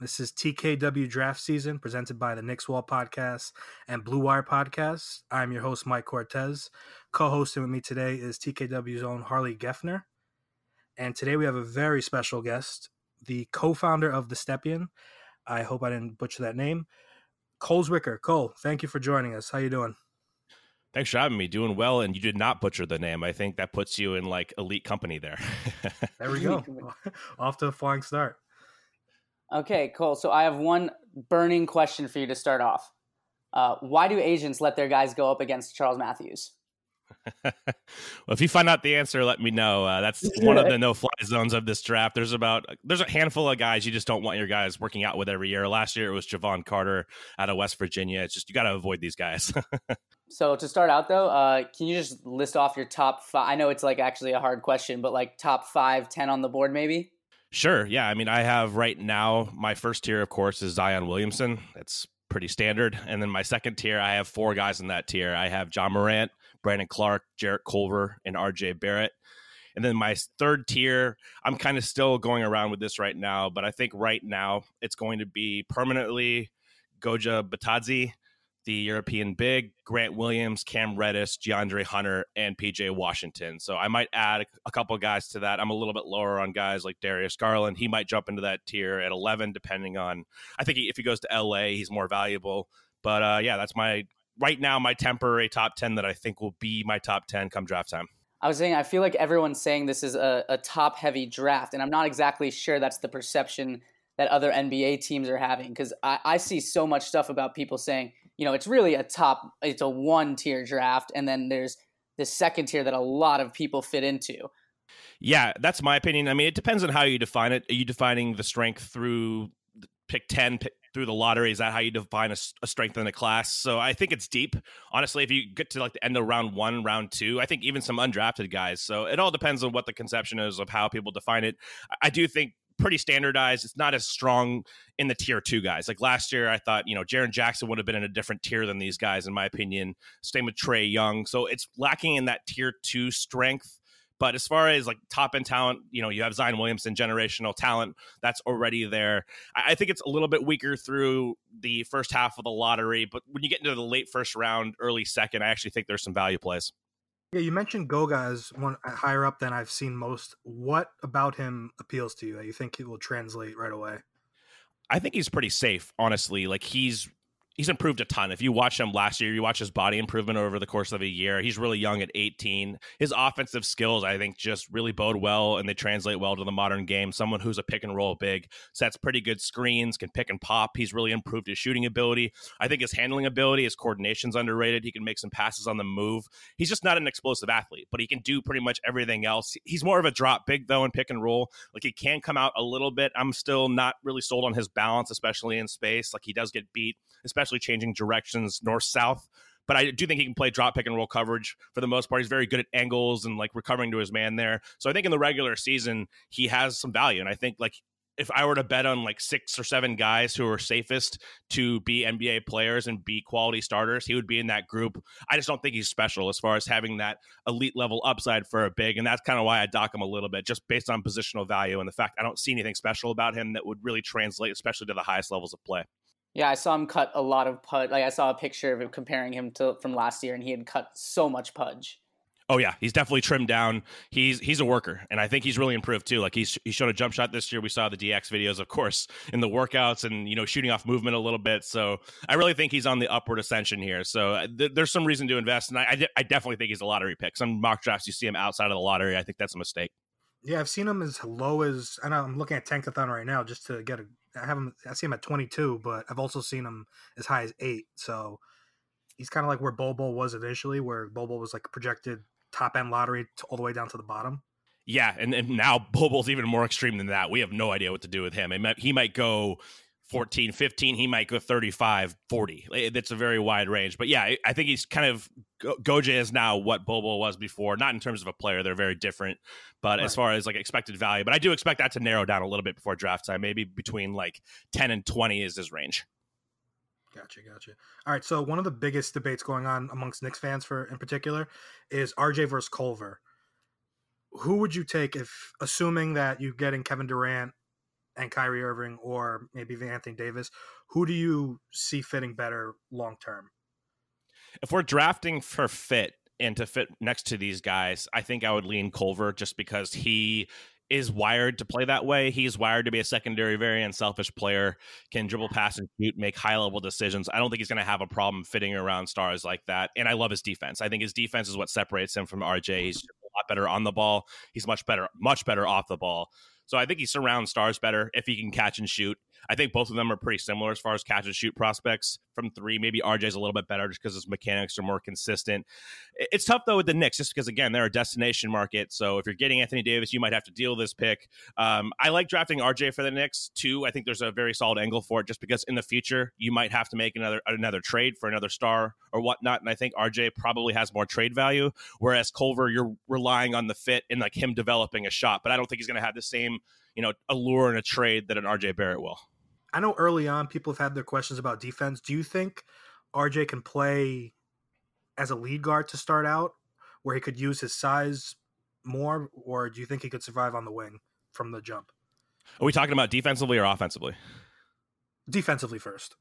This is TKW draft season presented by the Knicks Wall podcast and Blue Wire podcast. I'm your host, Mike Cortez. Co hosting with me today is TKW's own Harley Geffner. And today we have a very special guest, the co founder of The Stepien. I hope I didn't butcher that name. Cole Zwicker. Cole, thank you for joining us. How you doing? Thanks for having me. Doing well, and you did not butcher the name. I think that puts you in like elite company there. There we go. Off to a flying start. Okay, cool. So I have one burning question for you to start off. Uh, why do agents let their guys go up against Charles Matthews? well, if you find out the answer, let me know. Uh, that's one of the no-fly zones of this draft. There's about there's a handful of guys you just don't want your guys working out with every year. Last year it was Jevon Carter out of West Virginia. It's just you got to avoid these guys. So to start out though, uh, can you just list off your top five? I know it's like actually a hard question, but like top five, ten on the board maybe. Sure. Yeah. I mean, I have right now my first tier, of course, is Zion Williamson. That's pretty standard. And then my second tier, I have four guys in that tier. I have Ja Morant, Brandon Clarke, Jarrett Culver, and RJ Barrett. And then my third tier, I'm kind of still going around with this right now, but I think right now it's going to be permanently Goga Bitadze, the European big, Grant Williams, Cam Reddish, DeAndre Hunter, and PJ Washington. So I might add a, couple guys to that. I'm a little bit lower on guys like Darius Garland. He might jump into that tier at 11, depending on. I think if he goes to LA, he's more valuable. But uh, yeah, that's my right now my temporary top 10 that I think will be my top 10 come draft time. I was saying I feel like everyone's saying this is a, a top heavy draft, and I'm not exactly sure that's the perception that other NBA teams are having because I, I see so much stuff about people saying, you know, it's really a top, it's a one tier draft, and then there's the second tier that a lot of people fit into. Yeah, that's my opinion. I mean, it depends on how you define it. Are you defining the strength through pick 10 pick through the lottery? Is that how you define a, a, strength in a class? So I think it's deep. Honestly, if you get to like the end of round one, round two, I think even some undrafted guys. So it all depends on what the conception is of how people define it. I do think pretty standardized. It's not as strong in the tier two guys. Like last year, I thought, you know, Jaren Jackson would have been in a different tier than these guys, in my opinion. Same with Trae Young. So it's lacking in that tier two strength. But as far as like top end talent, you know, you have Zion Williamson, generational talent that's already there. I think it's a little bit weaker through the first half of the lottery. But when you get into the late first round, early second, I actually think there's some value plays. Yeah, you mentioned Goga as one uh, higher up than I've seen most. What about him appeals to you that you think he will translate right away? I think he's pretty safe, honestly. Like he's he's improved a ton. If you watch him last year, you watch his body improvement over the course of a year. He's really young at 18. His offensive skills, I think, just really bode well and they translate well to the modern game. Someone who's a pick and roll big, sets pretty good screens, can pick and pop. He's really improved his shooting ability. I think his handling ability, his coordination's underrated. He can make some passes on the move. He's just not an explosive athlete, but he can do pretty much everything else. He's more of a drop big though in pick and roll. Like he can come out a little bit. I'm still not really sold on his balance, especially in space. Like he does get beat, especially changing directions north south. But I do think he can play drop pick and roll coverage for the most part. He's very good at angles and like recovering to his man there. So I think in the regular season he has some value. And I think like if I were to bet on like six or seven guys who are safest to be NBA players and be quality starters, he would be in that group. I just don't think he's special as far as having that elite level upside for a big. And that's kind of why I dock him a little bit, just based on positional value and the fact I don't see anything special about him that would really translate, especially to the highest levels of play. Yeah, I saw him cut a lot of pudge. Like I saw a picture of him comparing him to from last year, and he had cut so much pudge. Oh yeah, he's definitely trimmed down. He's he's a worker, and I think he's really improved too. Like he's he showed a jump shot this year. We saw the DX videos, of course, in the workouts, and you know shooting off movement a little bit. So I really think he's on the upward ascension here. So uh, th- there's some reason to invest, and I I, de- I definitely think he's a lottery pick. Some mock drafts you see him outside of the lottery. I think that's a mistake. Yeah, I've seen him as low as I know. I'm looking at Tankathon right now just to get a. I have him. I see him at 22, but I've also seen him as high as eight. So he's kind of like where Bobo was initially, where Bobo was like projected top end lottery to, all the way down to the bottom. Yeah, and, and now Bobo's even more extreme than that. We have no idea what to do with him. Might, he might go 14, 15. He might go 35, 40. That's a very wide range. But yeah, I think he's kind of Goga is now what Bobo was before. Not in terms of a player; they're very different. But right. as far as like expected value, but I do expect that to narrow down a little bit before draft time. Maybe between like 10 and 20 is his range. Gotcha, gotcha. All right, so one of the biggest debates going on amongst Knicks fans, for in particular, is RJ versus Culver. Who would you take if, assuming that you're getting Kevin Durant and Kyrie Irving, or maybe even Anthony Davis? Who do you see fitting better long term? If we're drafting for fit and to fit next to these guys, I think I would lean Culver just because he is wired to play that way. He's wired to be a secondary, very unselfish player, can dribble, pass, and shoot, make high level decisions. I don't think he's going to have a problem fitting around stars like that. And I love his defense. I think his defense is what separates him from RJ. He's a lot better on the ball. He's much better, much better off the ball. So I think he surrounds stars better if he can catch and shoot. I think both of them are pretty similar as far as catch and shoot prospects from three. Maybe RJ's a little bit better just because his mechanics are more consistent. It's tough though with the Knicks just because again they're a destination market. So if you're getting Anthony Davis, you might have to deal this pick. Um, I like drafting RJ for the Knicks too. I think there's a very solid angle for it just because in the future you might have to make another another trade for another star or whatnot. And I think RJ probably has more trade value, whereas Culver you're relying on the fit and like him developing a shot. But I don't think he's going to have the same you know allure in a trade that an RJ Barrett will. I know early on people have had their questions about defense. Do you think RJ can play as a lead guard to start out, where he could use his size more, or do you think he could survive on the wing from the jump? Are we talking about defensively or offensively? Defensively first.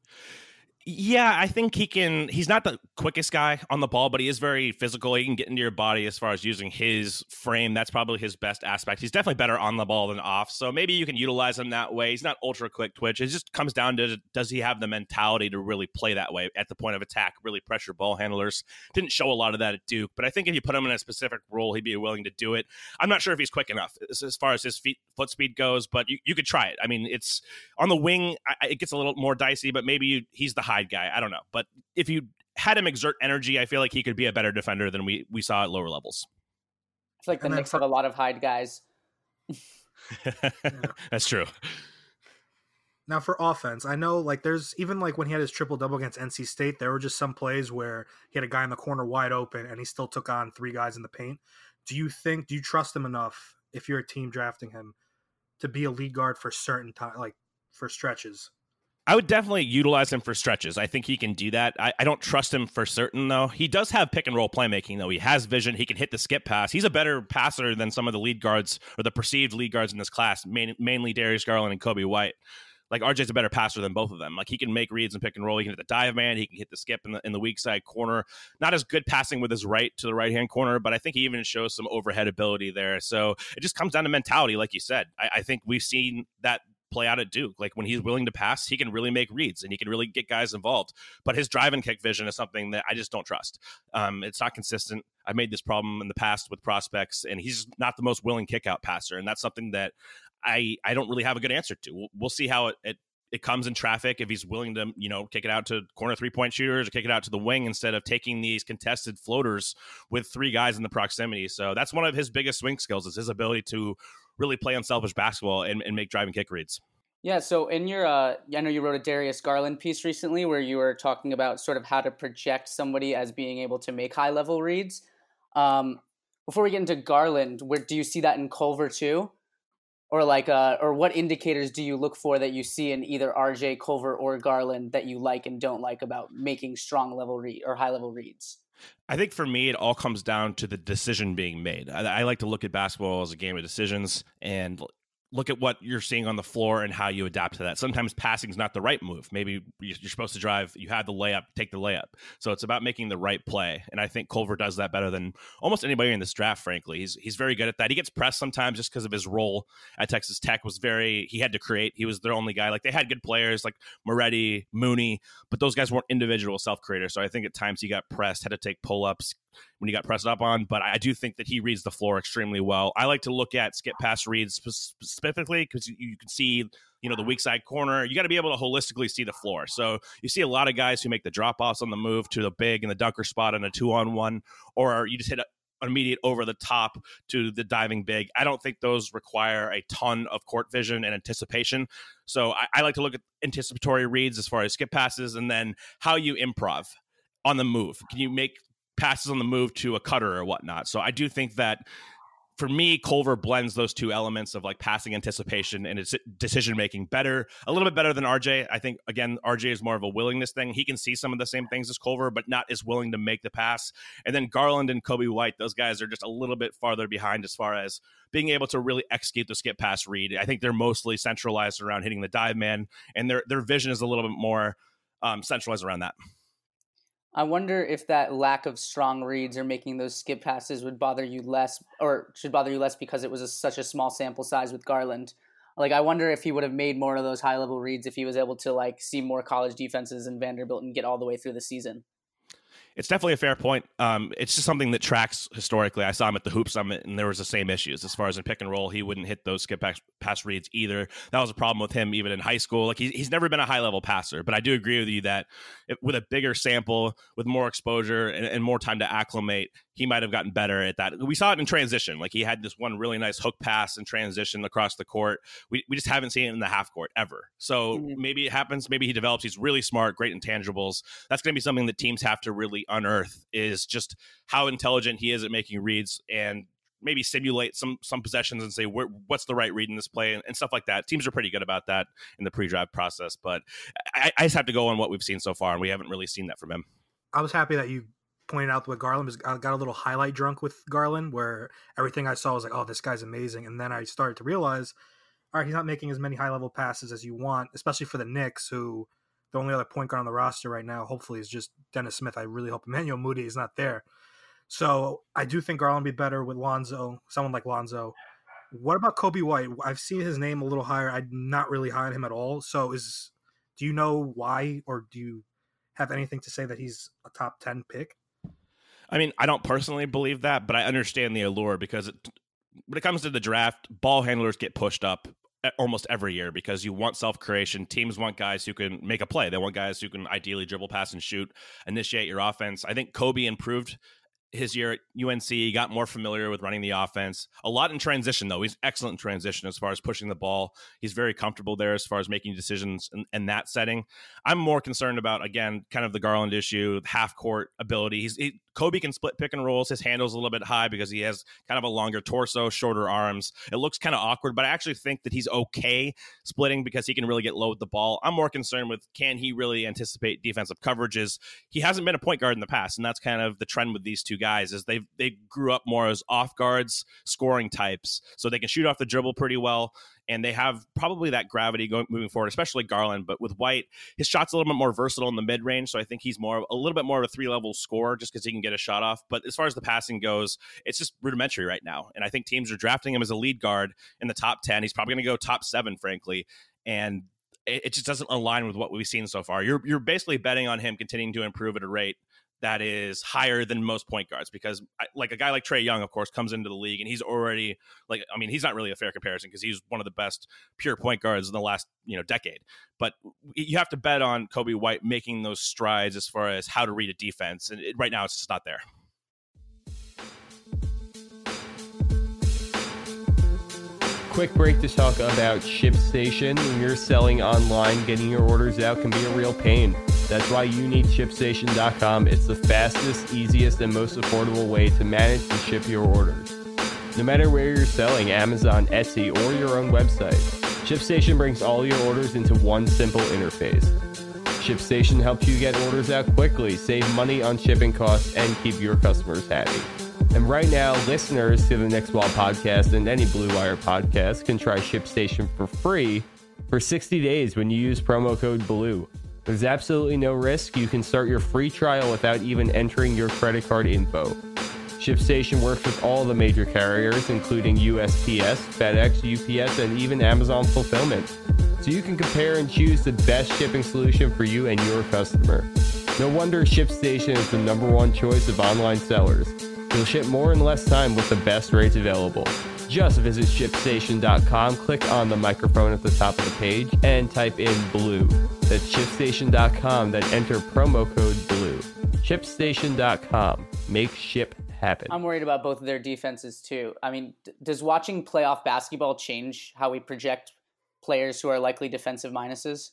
Yeah, I think he can. He's not the quickest guy on the ball, but he is very physical. He can get into your body as far as using his frame. That's probably his best aspect. He's definitely better on the ball than off. So maybe you can utilize him that way. He's not ultra quick twitch. It just comes down to does he have the mentality to really play that way at the point of attack, really pressure ball handlers. Didn't show a lot of that at Duke, but I think if you put him in a specific role, he'd be willing to do it. I'm not sure if he's quick enough as far as his feet, foot speed goes, but you, you could try it. I mean, it's on the wing, I, it gets a little more dicey, but maybe you, he's the hide guy. I don't know. But if you had him exert energy, I feel like he could be a better defender than we we saw at lower levels. I feel like the Knicks have a lot of hide guys. That's true. Now for offense, I know like there's even like when he had his triple double against NC State, there were just some plays where he had a guy in the corner wide open and he still took on three guys in the paint. Do you think do you trust him enough if you're a team drafting him to be a lead guard for certain time like for stretches? I would definitely utilize him for stretches. I think he can do that. I, I, don't trust him for certain, though. He does have pick and roll playmaking, though. He has vision. He can hit the skip pass. He's a better passer than some of the lead guards or the perceived lead guards in this class, main, mainly Darius Garland and Coby White. Like RJ's a better passer than both of them. Like he can make reads and pick and roll. He can hit the dive man. He can hit the skip in the in the weak side corner. Not as good passing with his right to the right hand corner, but I think he even shows some overhead ability there. So it just comes down to mentality, like you said. I, I think we've seen that play out at Duke. Like when he's willing to pass, he can really make reads and he can really get guys involved. But his drive and kick vision is something that I just don't trust. Um, it's not consistent. I've made this problem in the past with prospects, and he's not the most willing kick out passer, and that's something that I I don't really have a good answer to. We'll, we'll see how it, it it comes in traffic if he's willing to you know kick it out to corner three point shooters or kick it out to the wing instead of taking these contested floaters with three guys in the proximity so that's one of his biggest swing skills is his ability to really play unselfish basketball and, and make driving kick reads. Yeah, so in your, uh, I know you wrote a Darius Garland piece recently where you were talking about sort of how to project somebody as being able to make high level reads. Um, before we get into Garland, where do you see that in Culver too, or like, uh, or what indicators do you look for that you see in either RJ Culver or Garland that you like and don't like about making strong level read or high level reads? I think for me, it all comes down to the decision being made. I, I, like to look at basketball as a game of decisions, and look at what you're seeing on the floor and how you adapt to that. Sometimes passing is not the right move. Maybe you're supposed to drive, you have the layup, take the layup. So it's about making the right play. And I think Culver does that better than almost anybody in this draft, frankly. He's he's very good at that. He gets pressed sometimes just because of his role at Texas Tech was very he had to create. He was their only guy. Like they had good players like Moretti, Mooney, but those guys weren't individual self-creators. So I think at times he got pressed, had to take pull-ups, when he got pressed up on, but I do think that he reads the floor extremely well. I like to look at skip pass reads specifically because you can see, you know, the weak side corner. You got to be able to holistically see the floor. So you see a lot of guys who make the drop offs on the move to the big and the dunker spot in a two on one, or you just hit a, immediate over the top to the diving big. I don't think those require a ton of court vision and anticipation. So I, I like to look at anticipatory reads as far as skip passes and then how you improv on the move. Can you make passes on the move to a cutter or whatnot? So I do think that for me, Culver blends those two elements of like passing anticipation and its decision making better, a little bit better than RJ. I think again, RJ is more of a willingness thing. He can see some of the same things as Culver, but not as willing to make the pass. And then Garland and Coby White, those guys are just a little bit farther behind as far as being able to really execute the skip pass read. I think they're mostly centralized around hitting the dive man, and their their vision is a little bit more um, centralized around that. I wonder if that lack of strong reads or making those skip passes would bother you less, or should bother you less because it was a, such a small sample size with Garland. Like, I wonder if he would have made more of those high level reads if he was able to like see more college defenses in Vanderbilt and get all the way through the season it's definitely a fair point. Um, it's just something that tracks historically. I saw him at the Hoop Summit, and there was the same issues as far as in pick and roll. He wouldn't hit those skip pass, pass reads either. That was a problem with him even in high school. Like he, he's never been a high level passer, but I do agree with you that if, with a bigger sample, with more exposure and, and more time to acclimate, he might have gotten better at that. We saw it in transition. Like he had this one really nice hook pass in transition across the court. We, we just haven't seen it in the half court ever. So mm-hmm. maybe it happens. Maybe he develops. He's really smart, great intangibles. That's going to be something that teams have to really unearth is just how intelligent he is at making reads and maybe simulate some some possessions and say what's the right read in this play and, and, stuff like that. Teams are pretty good about that in the pre-draft process, but I, I, just have to go on what we've seen so far, and we haven't really seen that from him. I was happy that you pointed out what Garland was. I got a little highlight drunk with Garland, where everything I saw was like, "Oh, this guy's amazing," and then I started to realize, all right, he's not making as many high level passes as you want, especially for the Knicks, who the only other point guard on the roster right now, hopefully, is just Dennis Smith. I really hope Emmanuel Mudiay is not there. So I do think Garland be better with Lonzo, someone like Lonzo. What about Coby White? I've seen his name a little higher. I'm not really high on him at all. So is do you know why, or do you have anything to say that he's a top ten pick? I mean, I don't personally believe that, but I understand the allure because it, when it comes to the draft, ball handlers get pushed up almost every year because you want self creation. Teams want guys who can make a play. They want guys who can ideally dribble, pass, and shoot, initiate your offense. I think Coby improved his year at UNC. He got more familiar with running the offense. A lot in transition, though. He's excellent in transition as far as pushing the ball. He's very comfortable there as far as making decisions in, in that setting. I'm more concerned about, again, kind of the Garland issue, half court ability. He's he, Coby can split pick and rolls. His handle's a little bit high because he has kind of a longer torso, shorter arms. It looks kind of awkward, but I actually think that he's okay splitting because he can really get low with the ball. I'm more concerned with can he really anticipate defensive coverages? He hasn't been a point guard in the past, and that's kind of the trend with these two guys is they they grew up more as off guards, scoring types, so they can shoot off the dribble pretty well and they have probably that gravity going moving forward, especially Garland. But with White, his shot's a little bit more versatile in the mid range, so I think he's more a little bit more of a three level scorer just because he can get a shot off. But as far as the passing goes, it's just rudimentary right now, and I think teams are drafting him as a lead guard in the top ten. He's probably going to go top seven, frankly, and it, just doesn't align with what we've seen so far. You're you're basically betting on him continuing to improve at a rate that is higher than most point guards because like a guy like Trae Young of course comes into the league and he's already like I mean he's not really a fair comparison because he's one of the best pure point guards in the last you know decade but you have to bet on Coby White making those strides as far as how to read a defense and it, right now it's just not there quick break to talk about ShipStation. When you're selling online, getting your orders out can be a real pain. That's why you need ShipStation.com. It's the fastest, easiest, and most affordable way to manage and ship your orders. No matter where you're selling, Amazon, Etsy, or your own website, ShipStation brings all your orders into one simple interface. ShipStation helps you get orders out quickly, save money on shipping costs, and keep your customers happy. And right now, listeners to the Knicks Wall podcast and any Blue Wire podcast can try ShipStation for free for 60 days when you use promo code BLUE. There's absolutely no risk. You can start your free trial without even entering your credit card info. ShipStation works with all the major carriers, including USPS, FedEx, UPS, and even Amazon Fulfillment. So you can compare and choose the best shipping solution for you and your customer. No wonder ShipStation is the number one choice of online sellers. You'll ship more in less time with the best rates available. Just visit shipstation.com, click on the microphone at the top of the page, and type in blue. That's shipstation.com, then enter promo code blue. Shipstation.com. Make ship happen. I'm worried about both of their defenses too. I mean, d- does watching playoff basketball change how we project players who are likely defensive minuses?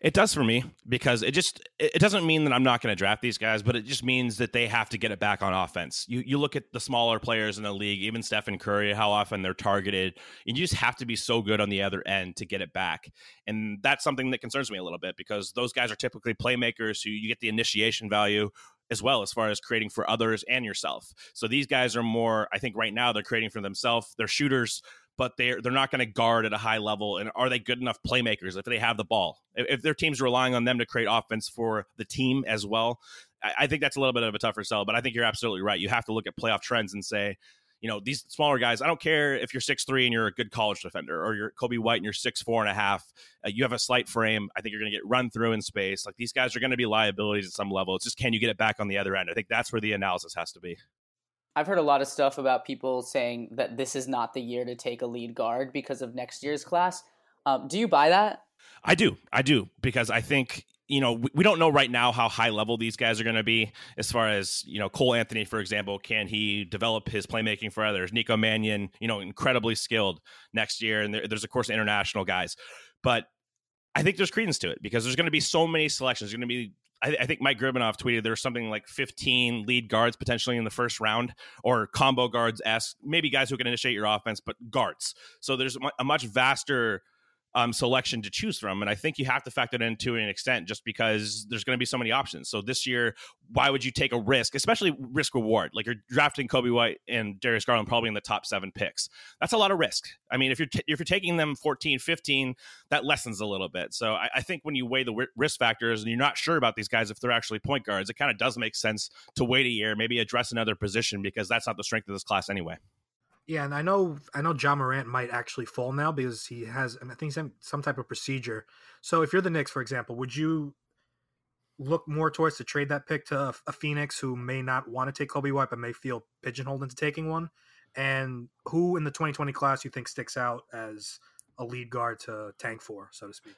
It does for me because it just it doesn't mean that I'm not going to draft these guys, but it just means that they have to get it back on offense. You you look at the smaller players in the league, even Stephen Curry, how often they're targeted, and you just have to be so good on the other end to get it back. And that's something that concerns me a little bit because those guys are typically playmakers who you get the initiation value as well as far as creating for others and yourself. So these guys are more I think right now they're creating for themselves. They're shooters but they're they're not going to guard at a high level. And are they good enough playmakers if they have the ball? If, if their team's relying on them to create offense for the team as well, I, I, think that's a little bit of a tougher sell. But I think you're absolutely right. You have to look at playoff trends and say. You know, these smaller guys, I don't care if you're six three and you're a good college defender or you're Coby White and you're six four and a half. Uh, you have a slight frame. I think you're going to get run through in space. Like these guys are going to be liabilities at some level. It's just can you get it back on the other end? I think that's where the analysis has to be. I've heard a lot of stuff about people saying that this is not the year to take a lead guard because of next year's class. Um, do you buy that? I do. I do because I think you know we, we don't know right now how high level these guys are going to be as far as you know Cole Anthony for example can he develop his playmaking for others Nico Mannion you know incredibly skilled next year and there, there's of course international guys but I think there's credence to it because there's going to be so many selections. There's going to be I, I, think Mike Gribanov tweeted there's something like 15 lead guards potentially in the first round, or combo guards s maybe guys who can initiate your offense, but guards. So there's a much vaster um, selection to choose from. And I think you have to factor that in to an extent just because there's going to be so many options. So this year, why would you take a risk, especially risk reward? Like you're drafting Coby White and Darius Garland probably in the top seven picks. That's a lot of risk. I mean, if you're t- if you're taking them 14, 15, that lessens a little bit. So I, I think when you weigh the w- risk factors and you're not sure about these guys if they're actually point guards, it kind of does make sense to wait a year, maybe address another position because that's not the strength of this class anyway. Yeah, and I know I know Ja Morant might actually fall now because he has I think he's some type of procedure. So if you're the Knicks, for example, would you look more towards to trade that pick to a, a Phoenix who may not want to take Coby White but may feel pigeonholed into taking one? And who in the 2020 class you think sticks out as a lead guard to tank for, so to speak?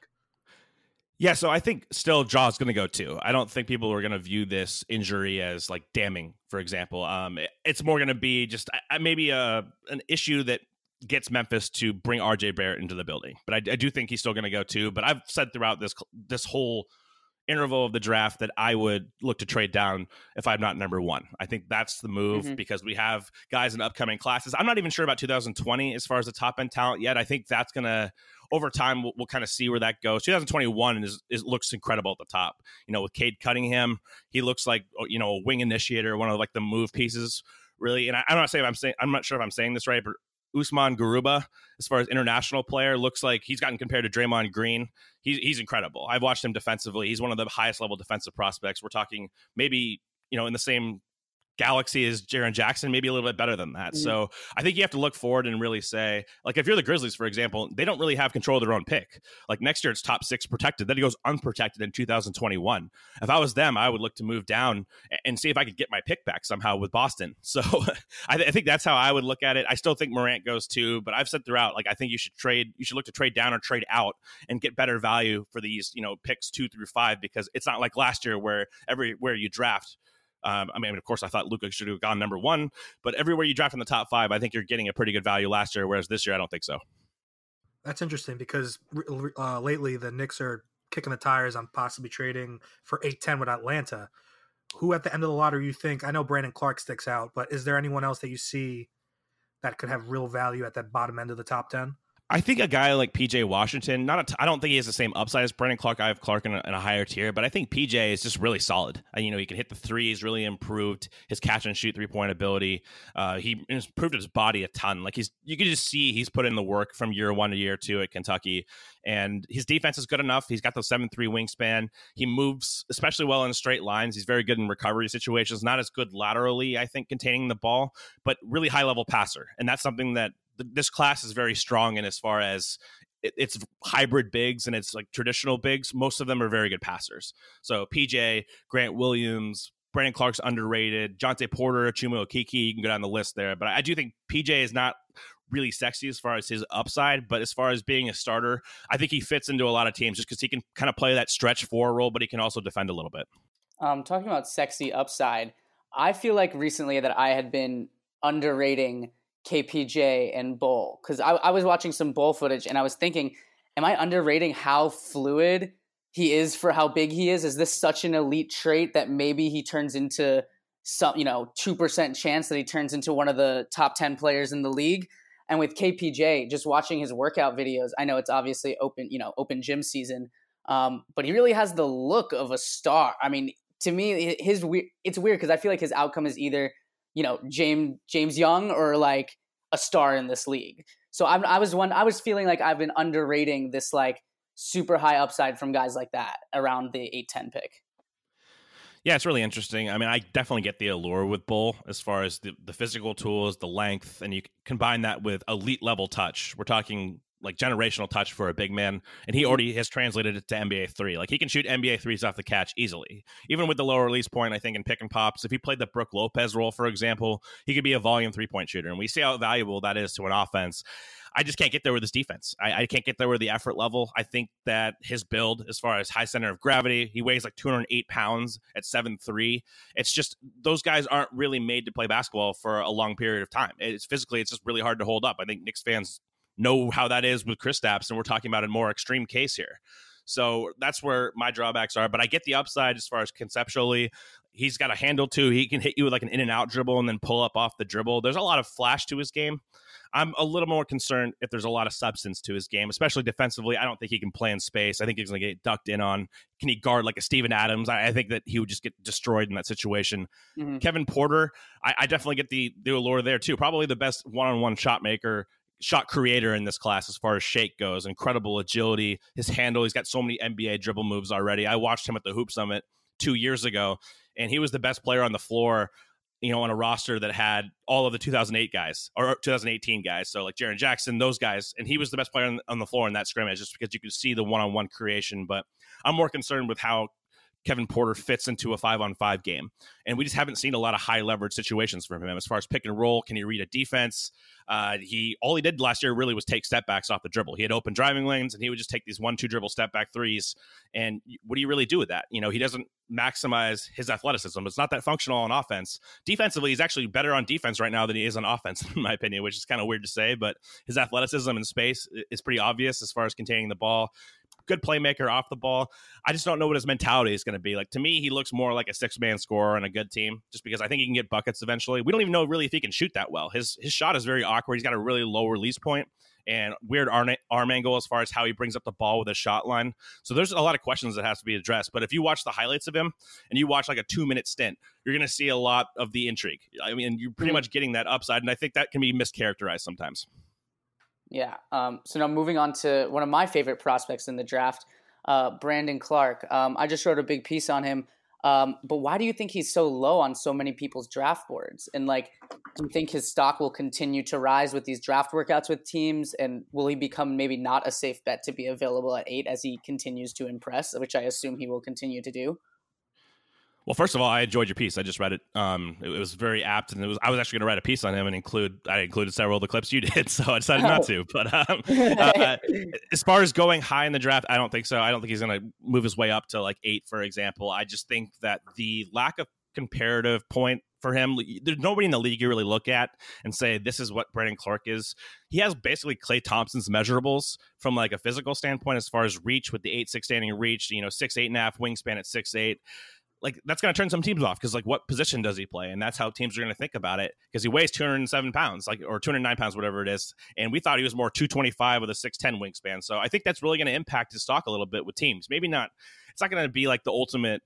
Yeah, so I think still Ja's going to go too. I don't think people are going to view this injury as like damning. For example, um, it's more going to be just uh, maybe a an issue that gets Memphis to bring RJ Barrett into the building. But I, I do think he's still going to go too. But I've said throughout this this whole interval of the draft that I would look to trade down if I'm not number one. I think that's the move mm-hmm. because we have guys in upcoming classes. I'm not even sure about 2020 as far as the top end talent yet. I think that's going to over time we'll, we'll kind of see where that goes. 2021 is, is looks incredible at the top. You know, with Cade Cunningham, he looks like oh, you know a wing initiator, one of like the move pieces really. And I, I'm not saying I'm saying I'm not sure if I'm saying this right, but Usman Garuba, as far as international player, looks like he's gotten compared to Draymond Green. He's he's incredible. I've watched him defensively. He's one of the highest level defensive prospects. We're talking maybe you know in the same Galaxy is Jaren Jackson, maybe a little bit better than that. Mm-hmm. So I think you have to look forward and really say, like, if you're the Grizzlies, for example, they don't really have control of their own pick. Like next year, it's top six protected. Then it goes unprotected in 2021. If I was them, I would look to move down and see if I could get my pick back somehow with Boston. So I, th- I think that's how I would look at it. I still think Morant goes too, but I've said throughout, like, I think you should trade, you should look to trade down or trade out and get better value for these, you know, picks two through five because it's not like last year where everywhere you draft, um, I mean, of course, I thought Luka should have gone number one, but everywhere you draft in the top five, I think you're getting a pretty good value last year, whereas this year, I don't think so. That's interesting because uh, lately the Knicks are kicking the tires on possibly trading for eight ten with Atlanta. Who at the end of the lottery you think? I know Brandon Clarke sticks out, but is there anyone else that you see that could have real value at that bottom end of the top 10? I think a guy like PJ Washington, not I don't think he has the same upside as Brandon Clarke. I have Clarke in a, in a, higher tier, but I think PJ is just really solid. Uh, you know, he can hit the three. He's really improved his catch and shoot three point ability. Uh, he improved his body a ton. Like he's, you can just see he's put in the work from year one to year two at Kentucky, and his defense is good enough. He's got the seven three wingspan. He moves especially well in straight lines. He's very good in recovery situations. Not as good laterally, I think, containing the ball, but really high level passer, and that's something that this class is very strong in as far as it's hybrid bigs and it's like traditional bigs. Most of them are very good passers. So PJ, Grant Williams, Brandon Clarke's underrated, Jontay Porter, Chuma Okeke, you can go down the list there. But I do think PJ is not really sexy as far as his upside, but as far as being a starter, I think he fits into a lot of teams just because he can kind of play that stretch four role, but he can also defend a little bit. Um, talking about sexy upside, I feel like recently that I had been underrating KPJ and Bol because I, I was watching some Bol footage and I was thinking, am I underrating how fluid he is for how big he is? Is this such an elite trait that maybe he turns into some, you know, 2% chance that he turns into one of the top 10 players in the league? And with KPJ, just watching his workout videos, I know it's obviously open, you know, open gym season, um, but he really has the look of a star. I mean, to me, his it's weird because I feel like his outcome is either you know James James Young or like a star in this league. So I'm, I was one. I was feeling like I've been underrating this like super high upside from guys like that around the eight ten pick. Yeah, it's really interesting. I mean, I definitely get the allure with Bol as far as the, the physical tools, the length, and you combine that with elite level touch. We're talking like generational touch for a big man, and he mm-hmm. already has translated it to NBA three. Like he can shoot NBA threes off the catch easily, even with the lower release point. I think in pick and pops, if he played the Brook Lopez role, for example, he could be a volume three point shooter, and we see how valuable that is to an offense. I just can't get there with his defense. I, I, can't get there with the effort level. I think that his build, as far as high center of gravity, he weighs like 208 pounds at seven three. It's just those guys aren't really made to play basketball for a long period of time. It's physically, it's just really hard to hold up. I think Knicks fans know how that is with Chris Kristaps, and we're talking about a more extreme case here. So that's where my drawbacks are. But I get the upside as far as conceptually. He's got a handle too. He can hit you with like an in and out dribble and then pull up off the dribble. There's a lot of flash to his game. I'm a little more concerned if there's a lot of substance to his game, especially defensively. I don't think he can play in space. I think he's going to get ducked in on. Can he guard like a Steven Adams? I, I think that he would just get destroyed in that situation. Mm-hmm. Kevin Porter, I, I, definitely get the the allure there too. Probably the best one on one shot maker shot creator in this class as far as shake goes. Incredible agility, his handle. He's got so many NBA dribble moves already. I watched him at the Hoop Summit two years ago, and he was the best player on the floor. You know, on a roster that had all of the 2008 guys or 2018 guys, so like Jaren Jackson, those guys, and he was the best player on, on the floor in that scrimmage, just because you could see the one-on-one creation. But I'm more concerned with how Kevin Porter fits into a five on five game. And we just haven't seen a lot of high leverage situations from him as far as pick and roll. Can he read a defense? Uh, he all he did last year really was take step backs off the dribble. He had open driving lanes and he would just take these one two dribble step back threes. And what do you really do with that? You know, he doesn't maximize his athleticism. It's not that functional on offense. Defensively, he's actually better on defense right now than he is on offense, in my opinion, which is kind of weird to say. But his athleticism in space is pretty obvious as far as containing the ball good playmaker off the ball. I just don't know what his mentality is going to be. Like to me, he looks more like a six man scorer on a good team, just because I think he can get buckets eventually. We don't even know really if he can shoot that well. His his shot is very awkward. He's got a really low release point and weird arm, arm angle as far as how he brings up the ball with a shot line. So there's a lot of questions that has to be addressed. But if you watch the highlights of him and you watch like a two minute stint, you're going to see a lot of the intrigue. I mean, you're pretty mm. much getting that upside, and I think that can be mischaracterized sometimes. Yeah. Um, so now moving on to one of my favorite prospects in the draft, uh, Brandon Clarke. Um, I just wrote a big piece on him. Um, but why do you think he's so low on so many people's draft boards? And like, do you think his stock will continue to rise with these draft workouts with teams? And will he become maybe not a safe bet to be available at eight as he continues to impress, which I assume he will continue to do? Well, first of all, I enjoyed your piece. I just read it. Um, it, it was very apt, and it was. I was actually going to write a piece on him and include. I included several of the clips you did, so I decided oh. not to. But um, uh, as far as going high in the draft, I don't think so. I don't think he's going to move his way up to like eight, for example. I just think that the lack of comparative point for him. There's nobody in the league you really look at and say this is what Brandon Clarke is. He has basically Klay Thompson's measurables from like a physical standpoint as far as reach with the eight six standing reach. You know, six eight and a half wingspan at six eight like that's going to turn some teams off because like what position does he play? And that's how teams are going to think about it because he weighs 207 pounds like or 209 pounds whatever it is. And we thought he was more 225 with a 610 wingspan. So i think that's really going to impact his stock a little bit with teams. Maybe not it's not going to be like the ultimate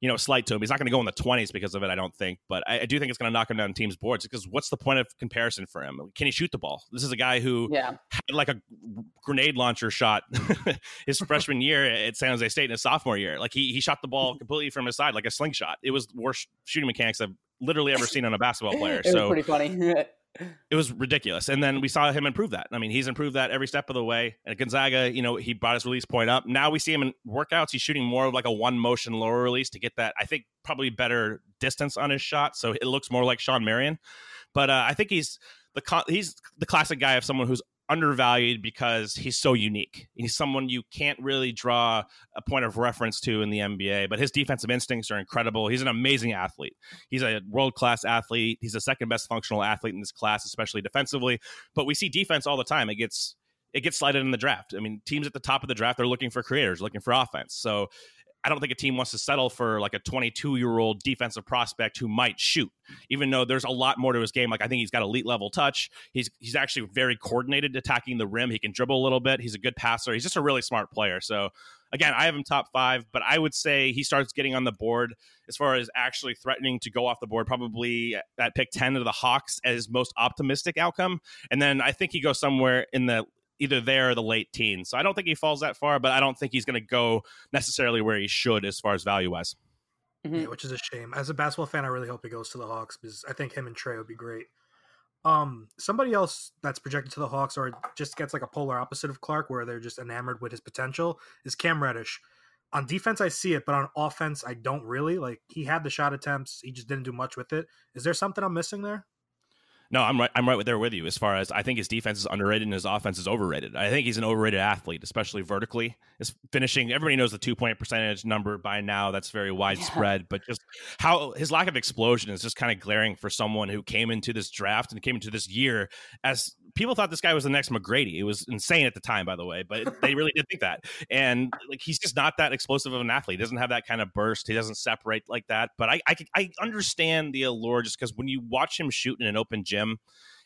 you know, slight to him. He's not going to go in the 20s because of it, I don't think. But I, I do think it's going to knock him down teams' boards because what's the point of comparison for him? Can he shoot the ball? This is a guy who yeah. had like a grenade launcher shot his freshman year at San Jose State in his sophomore year. Like he, he shot the ball completely from his side like a slingshot. It was the worst shooting mechanics I've literally ever seen on a basketball player. it so pretty funny. It was ridiculous. And then we saw him improve that. I mean, he's improved that every step of the way. And Gonzaga, you know, he brought his release point up. Now we see him in workouts. He's shooting more of like a one motion lower release to get that, I think, probably better distance on his shot. So it looks more like Shawn Marion. But uh, I think he's the he's the classic guy of someone who's undervalued because he's so unique. He's someone you can't really draw a point of reference to in the NBA, but his defensive instincts are incredible. He's an amazing athlete. He's a world class athlete. He's the second best functional athlete in this class, especially defensively. But we see defense all the time. It gets it gets slighted in the draft. I mean, teams at the top of the draft they're looking for creators, looking for offense. So I don't think a team wants to settle for like a 22 year old defensive prospect who might shoot, even though there's a lot more to his game. Like I think he's got elite level touch. He's he's actually very coordinated attacking the rim. He can dribble a little bit. He's a good passer. He's just a really smart player. So again, I have him top five, but I would say he starts getting on the board as far as actually threatening to go off the board, probably at pick 10 of the Hawks as most optimistic outcome. And then I think he goes somewhere in the either there or the late teens. So I don't think he falls that far, but I don't think he's going to go necessarily where he should as far as value wise. Mm-hmm. Yeah, which is a shame. As a basketball fan, I really hope he goes to the Hawks because I think him and Trae would be great. Um, somebody else that's projected to the Hawks or just gets like a polar opposite of Clarke, where they're just enamored with his potential, is Cam Reddish. On defense, I see it, but on offense, I don't really. Like he had the shot attempts, he just didn't do much with it. Is there something I'm missing there? No, I'm right. I'm right there with you. As far as I think his defense is underrated and his offense is overrated. I think he's an overrated athlete, especially vertically. Is finishing. Everybody knows the two point percentage number by now. That's very widespread. Yeah. But just how his lack of explosion is just kind of glaring for someone who came into this draft and came into this year as people thought this guy was the next McGrady. It was insane at the time, by the way, but they really did think that. And like he's just not that explosive of an athlete. He doesn't have that kind of burst. He doesn't separate like that. But I I, I understand the allure just because when you watch him shoot in an open gym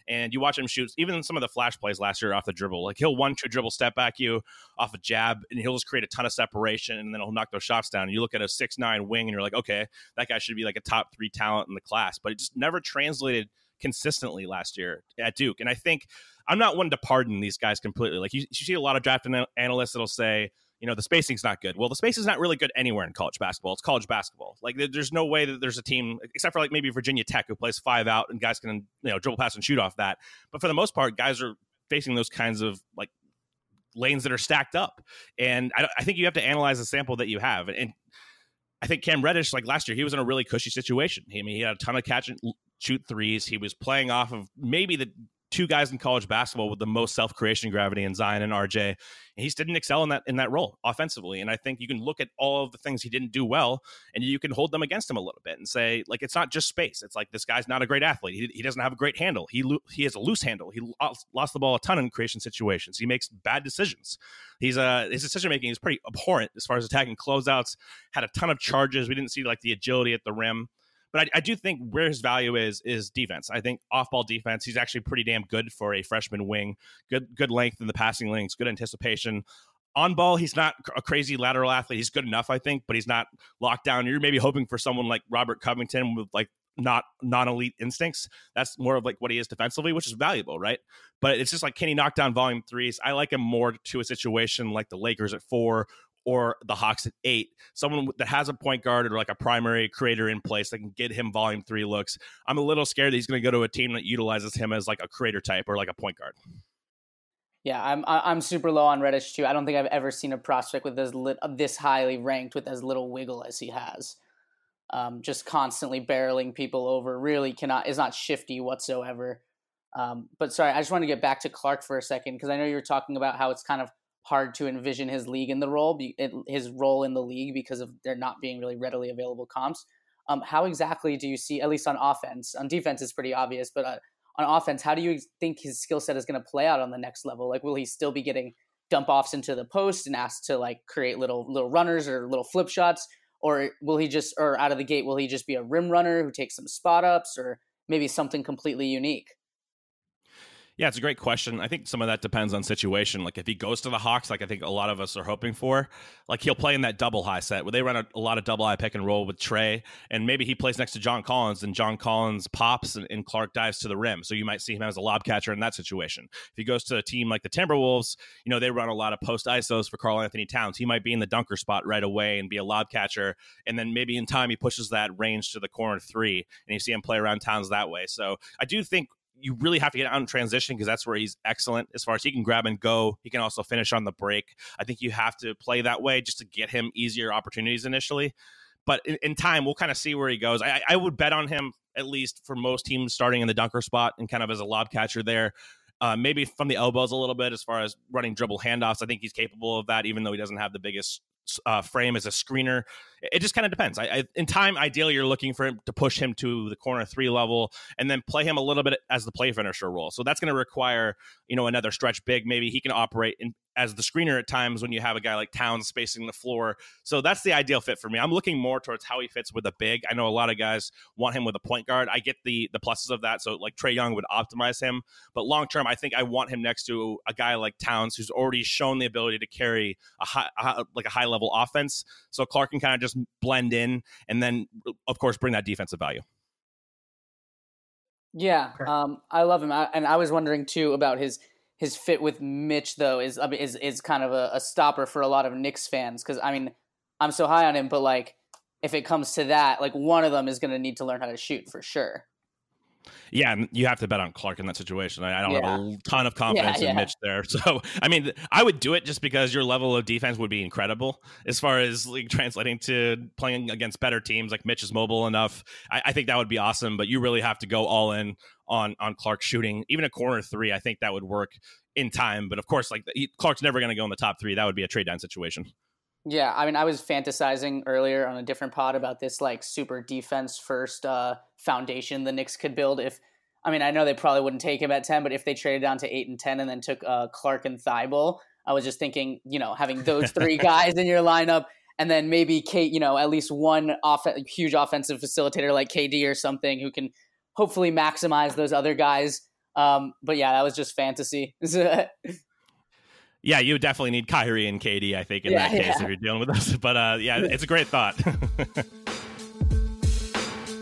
and you watch him shoot even some of the flash plays last year off the dribble. Like he'll one two dribble step back you off a jab and he'll just create a ton of separation and then he'll knock those shots down. And you look at a six nine wing and you're like, okay, that guy should be like a top three talent in the class. But it just never translated consistently last year at Duke. And I think I'm not one to pardon these guys completely. Like you, you see a lot of draft analysts that'll say, you know the spacing's not good. Well, the space is not really good anywhere in college basketball. It's college basketball. Like there's no way that there's a team except for like maybe Virginia Tech who plays five out and guys can you know dribble pass and shoot off that. But for the most part, guys are facing those kinds of like lanes that are stacked up. And I, I think you have to analyze the sample that you have. And I think Cam Reddish, like last year, he was in a really cushy situation. I mean, he had a ton of catch and shoot threes. He was playing off of maybe the two guys in college basketball with the most self creation gravity in Zion and RJ. And he just didn't excel in that in that role offensively. And I think you can look at all of the things he didn't do well, and you can hold them against him a little bit and say like it's not just space. It's like this guy's not a great athlete. He, he doesn't have a great handle. He he has a loose handle. He lost the ball a ton in creation situations. He makes bad decisions. He's uh his decision making is pretty abhorrent as far as attacking closeouts. Had a ton of charges. We didn't see like the agility at the rim. But I, I, do think where his value is is defense. I think off ball defense, he's actually pretty damn good for a freshman wing. Good good length in the passing lanes, good anticipation. On ball, he's not a crazy lateral athlete. He's good enough, I think, but he's not locked down. You're maybe hoping for someone like Robert Covington with like not non-elite instincts. That's more of like what he is defensively, which is valuable, right? But it's just like can he knock down volume threes? I like him more to a situation like the Lakers at four or the Hawks at eight, someone that has a point guard or like a primary creator in place that can get him volume three looks. I'm a little scared that he's going to go to a team that utilizes him as like a creator type or like a point guard. Yeah, I'm I'm super low on Reddish too. I don't think I've ever seen a prospect with as lit, this highly ranked with as little wiggle as he has. Um, just constantly barreling people over. Really cannot is not shifty whatsoever. Um, but sorry, I just want to get back to Clarke for a second because I know you were talking about how it's kind of hard to envision his league in the role, his role in the league because of there not being really readily available comps. Um, how exactly do you see, at least on offense? On defense, is pretty obvious, but uh, on offense, how do you think his skill set is going to play out on the next level? Like, will he still be getting dump offs into the post and asked to like create little little runners or little flip shots, or will he just, or out of the gate, will he just be a rim runner who takes some spot ups, or maybe something completely unique? Yeah, it's a great question. I think some of that depends on situation. Like if he goes to the Hawks, like I think a lot of us are hoping for, like he'll play in that double high set where they run a, a lot of double high pick and roll with Trae, and maybe he plays next to John Collins, and John Collins pops and, and Clarke dives to the rim. So you might see him as a lob catcher in that situation. If he goes to a team like the Timberwolves, you know they run a lot of post isos for Karl-Anthony Towns. He might be in the dunker spot right away and be a lob catcher, and then maybe in time he pushes that range to the corner three, and you see him play around Towns that way. So I do think you really have to get out in transition because that's where he's excellent as far as he can grab and go. He can also finish on the break. I think you have to play that way just to get him easier opportunities initially. But in, in time, we'll kind of see where he goes. I, I would bet on him at least for most teams starting in the dunker spot and kind of as a lob catcher there. uh, maybe from the elbows a little bit as far as running dribble handoffs. I think he's capable of that, even though he doesn't have the biggest uh, frame as a screener. It just kind of depends. I, I, in time, ideally, you're looking for him to push him to the corner three level and then play him a little bit as the play finisher role. So that's going to require, you know, another stretch big. Maybe he can operate in, as the screener at times when you have a guy like Towns spacing the floor. So that's the ideal fit for me. I'm looking more towards how he fits with a big. I know a lot of guys want him with a point guard. I get the the pluses of that. So like Trae Young would optimize him, but long term, I think I want him next to a guy like Towns who's already shown the ability to carry a high, a, like a high level offense. So Clarke can kind of just blend in and then of course bring that defensive value. Yeah, um, I love him, I, and I was wondering too about his his fit with Mitch though is is is kind of a, a stopper for a lot of Knicks fans because I mean I'm so high on him, but like if it comes to that, like one of them is going to need to learn how to shoot for sure. Yeah, and you have to bet on Clarke in that situation. I, I don't yeah. have a ton of confidence yeah, in Mitch there. So, I mean, I would do it just because your level of defense would be incredible as far as like translating to playing against better teams. Like Mitch is mobile enough. I, I think that would be awesome. But you really have to go all in on on Clarke shooting even a corner three. I think that would work in time. But of course, like Clarke's never going to go in the top three. That would be a trade down situation. Yeah, I mean, I was fantasizing earlier on a different pod about this like super defense first uh, foundation the Knicks could build if I mean, I know they probably wouldn't take him at 10, but if they traded down to 8 and 10 and then took uh, Clarke and Thybulle, I was just thinking, you know, having those three guys in your lineup and then maybe Kate, you know, at least one off- huge offensive facilitator like KD or something who can hopefully maximize those other guys. Um, but yeah, that was just fantasy. yeah, you would definitely need Kyrie and KD, I think, in yeah, that case yeah. if you're dealing with us. But uh, yeah, it's a great thought.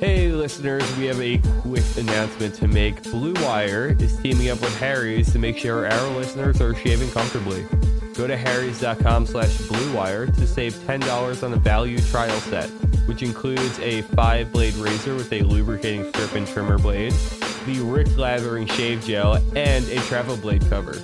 Hey, listeners, we have a quick announcement to make. Blue Wire is teaming up with Harry's to make sure our listeners are shaving comfortably. Go to harrys.com slash bluewire to save $10 on a value trial set, which includes a five-blade razor with a lubricating strip and trimmer blade, the rich lathering shave gel, and a travel blade cover.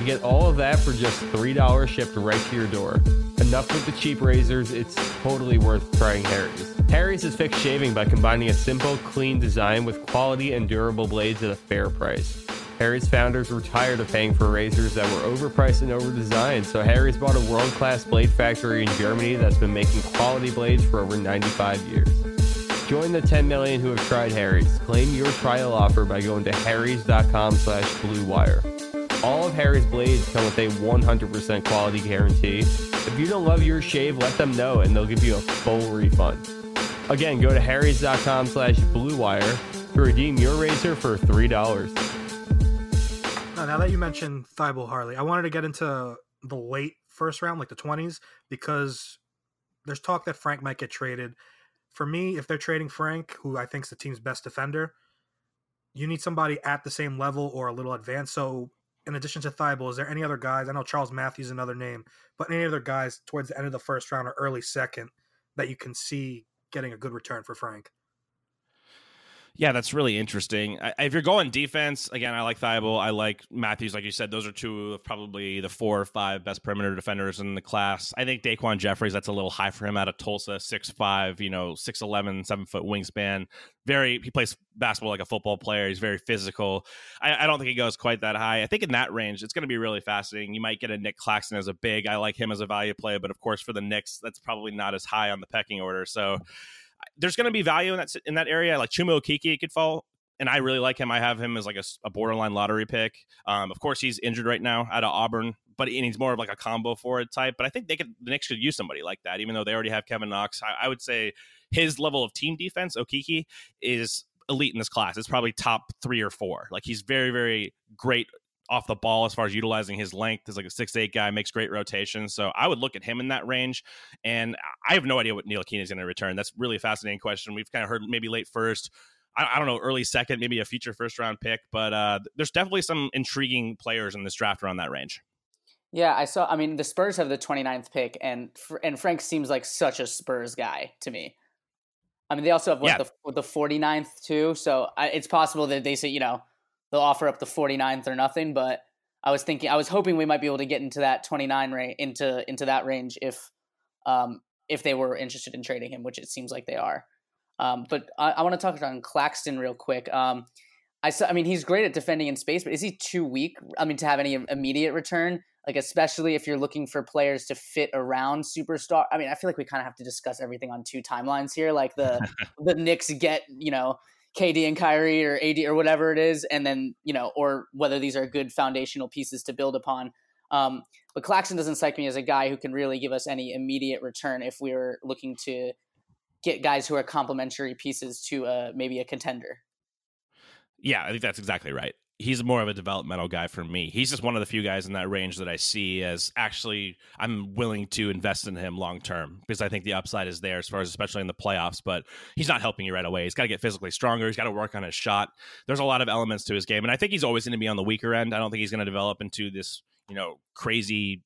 You get all of that for just $3 shipped right to your door. Enough with the cheap razors, it's totally worth trying Harry's. Harry's is fixed shaving by combining a simple, clean design with quality and durable blades at a fair price. Harry's founders were tired of paying for razors that were overpriced and overdesigned, so Harry's bought a world class blade factory in Germany that's been making quality blades for over 95 years. Join the 10 million who have tried Harry's. Claim your trial offer by going to harrys.com slash bluewire. All of Harry's blades come with a 100% quality guarantee. If you don't love your shave, let them know and they'll give you a full refund. Again, go to harrys.com slash bluewire to redeem your razor for $3. Now, now that you mentioned Thybulle Harley, I wanted to get into the late first round, like the 20s, because there's talk that Frank might get traded. For me, if they're trading Frank, who I think is the team's best defender, you need somebody at the same level or a little advanced. So, in addition to Thybulle, is there any other guys? I know Charles Matthews is another name, but any other guys towards the end of the first round or early second that you can see getting a good return for Frank. Yeah, that's really interesting. I, if you're going defense, again, I like Thybulle. I like Matthews. Like you said, those are two of probably the four or five best perimeter defenders in the class. I think DaQuan Jeffries, that's a little high for him out of Tulsa. Six five, you know, 6'11", 7 foot wingspan. Very, he plays basketball like a football player. He's very physical. I, I don't think he goes quite that high. I think in that range, it's going to be really fascinating. You might get a Nick Claxton as a big. I like him as a value play, but of course, for the Knicks, that's probably not as high on the pecking order. So there's going to be value in that in that area. Like Chuma Okeke could fall, and I really like him. I have him as like a, a borderline lottery pick. Um, of course, he's injured right now out of Auburn, but he's more of like a combo forward type. But I think they could the Knicks could use somebody like that, even though they already have Kevin Knox. I, I would say his level of team defense, Okeke, is elite in this class. It's probably top three or four. Like he's very, very great off the ball as far as utilizing his length. Is like a six eight guy, makes great rotations. So I would look at him in that range. And I have no idea what Ntilikina is going to return. That's really a fascinating question. We've kind of heard maybe late first. I, I, don't know, early second, maybe a future first round pick. But uh, there's definitely some intriguing players in this draft around that range. Yeah, I saw. I mean, the Spurs have the 29th pick, and and Frank seems like such a Spurs guy to me. I mean, they also have what, yeah. the the 49th too, so I, it's possible that they say you know they'll offer up the 49th or nothing. But I was thinking, I was hoping we might be able to get into that 29 range, into into that range if um, if they were interested in trading him, which it seems like they are. Um, but I, I want to talk on Claxton real quick. Um, I saw, I mean, he's great at defending in space, but is he too weak? I mean, to have any immediate return, like especially if you're looking for players to fit around superstar. I mean, I feel like we kind of have to discuss everything on two timelines here. Like the the Knicks get, you know, KD and Kyrie or AD or whatever it is, and then you know, or whether these are good foundational pieces to build upon. Um, but Claxton doesn't strike me as a guy who can really give us any immediate return if we are looking to get guys who are complementary pieces to uh, maybe a contender. Yeah, I think that's exactly right. He's more of a developmental guy for me. He's just one of the few guys in that range that I see as actually I'm willing to invest in him long term because I think the upside is there as far as especially in the playoffs. But he's not helping you right away. He's got to get physically stronger. He's got to work on his shot. There's a lot of elements to his game, and I think he's always going to be on the weaker end. I don't think he's going to develop into this you know crazy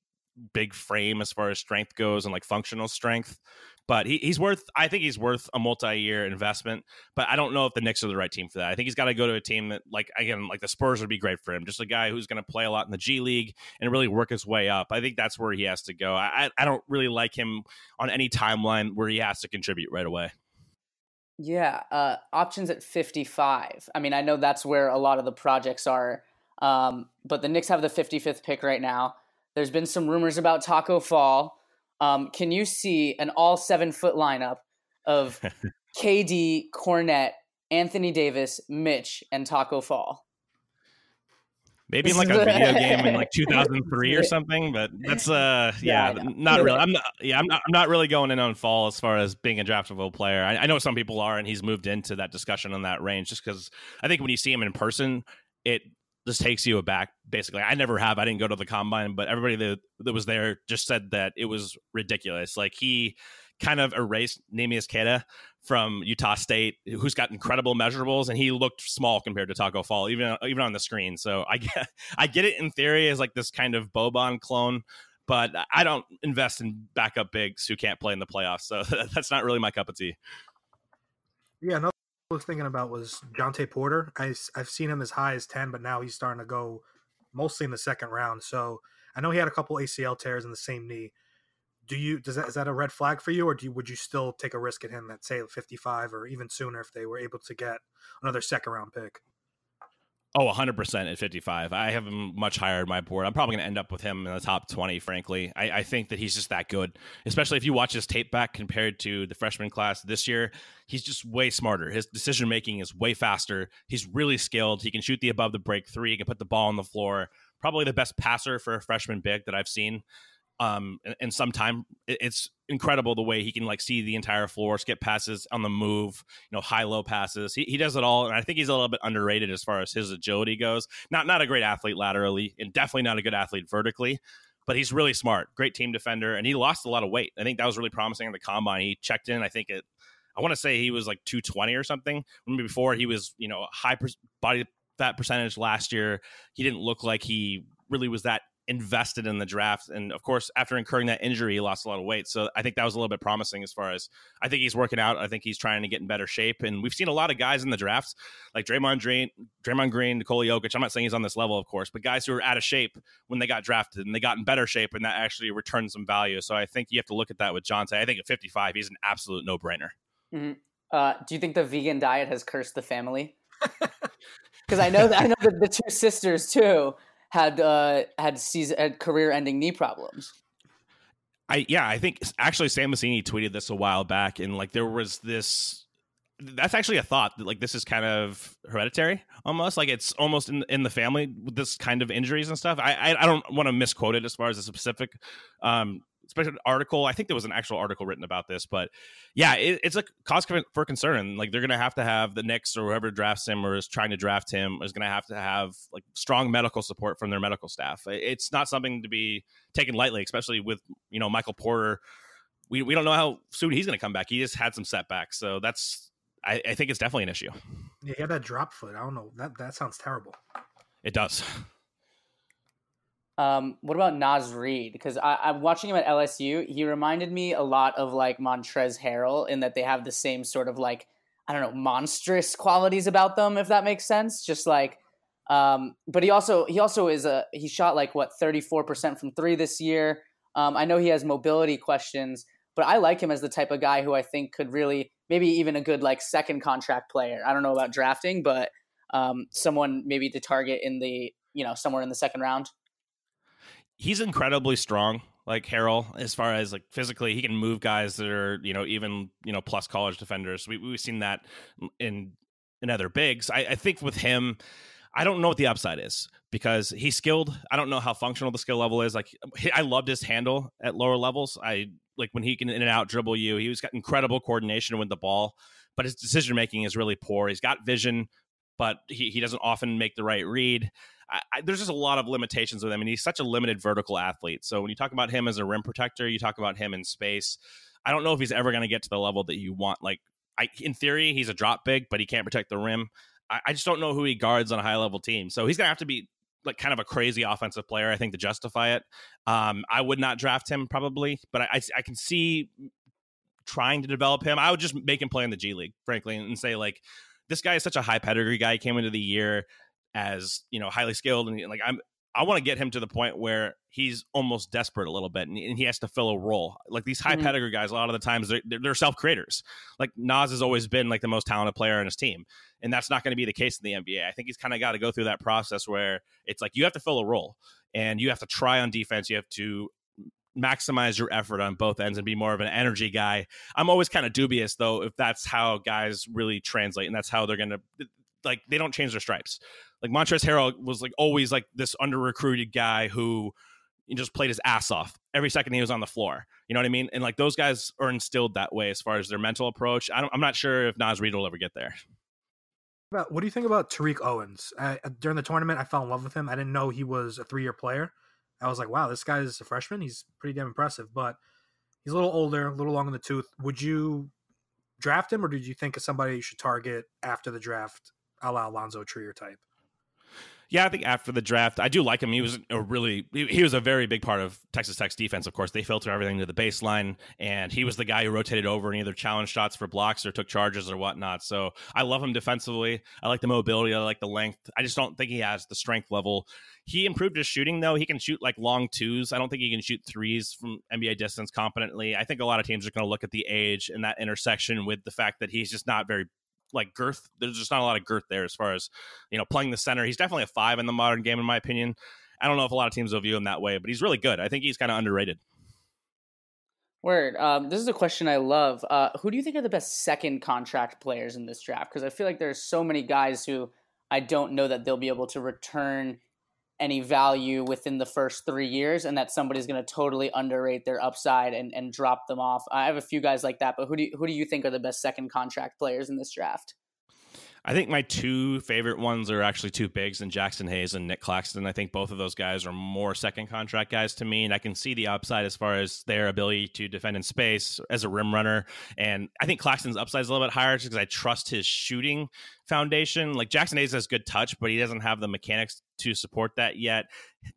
big frame as far as strength goes and like functional strength but he, he's worth i think he's worth a multi-year investment but i don't know if the Knicks are the right team for that. I think he's got to go to a team that like again like the spurs would be great for him just a guy who's going to play a lot in the g league and really work his way up. I think that's where he has to go. I, I don't really like him on any timeline where he has to contribute right away. Yeah uh, options at 55 i mean i know that's where a lot of the projects are um, but the Knicks have the 55th pick right now. There's been some rumors about Taco Fall um, can you see an all seven foot lineup of KD, Kornet, Anthony Davis, Mitch, and Taco Fall? Maybe in like a video game in like 2003 or something, but that's uh yeah, yeah not really. I'm not yeah, I'm not, I'm not really going in on Fall as far as being a draftable player. I, I know some people are, and he's moved into that discussion on that range just because I think when you see him in person, it just takes you aback. Basically, I never have. I didn't go to the combine, but everybody that that was there just said that it was ridiculous. Like he kind of erased Neemias Queta from Utah State, who's got incredible measurables, and he looked small compared to Taco Fall, even even on the screen. So I get I get it in theory as like this kind of Boban clone, but I don't invest in backup bigs who can't play in the playoffs. So that's not really my cup of tea. Yeah, no, was thinking about was Jontay Porter. I, I've seen him as high as 10, but now he's starting to go mostly in the second round. So I know he had a couple ACL tears in the same knee. Do you does that is that a red flag for you, or do you, would you still take a risk at him at say 55 or even sooner if they were able to get another second round pick? Oh, 100% at 55. I have him much higher in my board. I'm probably going to end up with him in the top 20, frankly. I, I, think that he's just that good, especially if you watch his tape back compared to the freshman class this year. He's just way smarter. His decision making is way faster. He's really skilled. He can shoot the above the break three, he can put the ball on the floor. Probably the best passer for a freshman big that I've seen um and, sometime it's incredible the way he can like see the entire floor skip passes on the move you know high low passes. He, he does it all and i think he's a little bit underrated as far as his agility goes. Not not a great athlete laterally and definitely not a good athlete vertically but he's really smart great team defender and he lost a lot of weight. I think that was really promising in the combine. He checked in i think it i want to say he was like 220 or something before he was you know high body fat percentage last year. He didn't look like he really was that invested in the draft. And of course, after incurring that injury, he lost a lot of weight. So I think that was a little bit promising as far as I think he's working out. I think he's trying to get in better shape. And we've seen a lot of guys in the drafts like Draymond Green, Draymond Green, Nikola Jokic. I'm not saying he's on this level, of course, but guys who are out of shape when they got drafted and they got in better shape and that actually returned some value. So I think you have to look at that with Jontay. I think at 55, he's an absolute no brainer. Mm-hmm. Uh, do you think the vegan diet has cursed the family? Because I know that I know the two sisters too had uh, had season had career ending knee problems. I yeah, I think actually Sam Vecenie tweeted this a while back, and like there was this. That's actually a thought that like this is kind of hereditary, almost like it's almost in in the family with this kind of injuries and stuff. I I, I don't want to misquote it as far as a specific um, special article. I think there was an actual article written about this, but yeah, it, it's a cause for concern. Like they're going to have to have the Knicks or whoever drafts him or is trying to draft him is going to have to have like strong medical support from their medical staff. It's not something to be taken lightly, especially with you know Michael Porter. We we don't know how soon he's going to come back. He just had some setbacks, so that's I, I think it's definitely an issue. Yeah, he had that drop foot. I don't know. That that sounds terrible. It does. Um, what about Naz Reid? Because I'm watching him at LSU. He reminded me a lot of like Montrezl Harrell in that they have the same sort of like I don't know monstrous qualities about them, if that makes sense. Just like, um, but he also he also is a he shot like what 34 percent from three this year. Um, I know he has mobility questions, but I like him as the type of guy who I think could really maybe even a good like second contract player. I don't know about drafting, but um, someone maybe to target in the you know somewhere in the second round? He's incredibly strong like Harrell as far as like physically he can move guys that are you know even you know plus college defenders we, we've seen that in in other bigs I, I think with him I don't know what the upside is because he's skilled. I don't know how functional the skill level is. Like I loved his handle at lower levels. I like when he can in and out dribble you. He was got incredible coordination with the ball, but his decision making is really poor. He's got vision, but he, he doesn't often make the right read. I, I, there's just a lot of limitations with him, and he's such a limited vertical athlete. So when you talk about him as a rim protector, you talk about him in space. I don't know if he's ever going to get to the level that you want. Like, I, in theory, he's a drop big, but he can't protect the rim. I, I just don't know who he guards on a high level team. So he's going to have to be like kind of a crazy offensive player, I think, to justify it. Um, I would not draft him probably, but I, I can see trying to develop him. I would just make him play in the G League, frankly, and say like this guy is such a high pedigree guy. He came into the year as you know highly skilled and like I'm I want to get him to the point where he's almost desperate a little bit and, he has to fill a role. Like these high mm-hmm. pedigree guys, a lot of the times they're, they're self creators. Like Naz has always been like the most talented player on his team. And that's not going to be the case in the NBA. I think he's kind of got to go through that process where it's like you have to fill a role and you have to try on defense. You have to maximize your effort on both ends and be more of an energy guy. I'm always kind of dubious though if that's how guys really translate and that's how they're going to like they don't change their stripes. Like Montrezl Harrell was like always like this under recruited guy who just played his ass off every second he was on the floor. You know what I mean? And like those guys are instilled that way as far as their mental approach. I am not sure if Naz Reid will ever get there. What do you think about Tariq Owens? I, uh, during the tournament, I fell in love with him. I didn't know he was a three year player. I was like, wow, this guy is a freshman. He's pretty damn impressive, but he's a little older, a little long in the tooth. Would you draft him, or did you think of somebody you should target after the draft, a la Alonzo Trier type? Yeah, I think after the draft, I do like him. He was a really he was a very big part of Texas Tech's defense. Of course, they filter everything to the baseline, and he was the guy who rotated over and either challenged shots for blocks or took charges or whatnot. So I love him defensively. I like the mobility. I like the length. I just don't think he has the strength level. He improved his shooting though. He can shoot like long twos. I don't think he can shoot threes from NBA distance competently. I think a lot of teams are going to look at the age and that intersection with the fact that he's just not very like girth. There's just not a lot of girth there as far as you know playing the center. He's definitely a five in the modern game, in my opinion. I don't know if a lot of teams will view him that way, but he's really good. I think he's kind of underrated. Word. Um, this is a question I love. Uh, who do you think are the best second contract players in this draft? Because I feel like there's so many guys who I don't know that they'll be able to return any value within the first three years, and that somebody's going to totally underrate their upside and, and drop them off. I have a few guys like that, but who do you, who do you think are the best second contract players in this draft? I think my two favorite ones are actually two bigs and Jaxson Hayes and Nick Claxton. I think both of those guys are more second contract guys to me, and I can see the upside as far as their ability to defend in space as a rim runner. And I think Claxton's upside is a little bit higher because I trust his shooting foundation. Like Jaxson Hayes has good touch, but he doesn't have the mechanics to support that yet.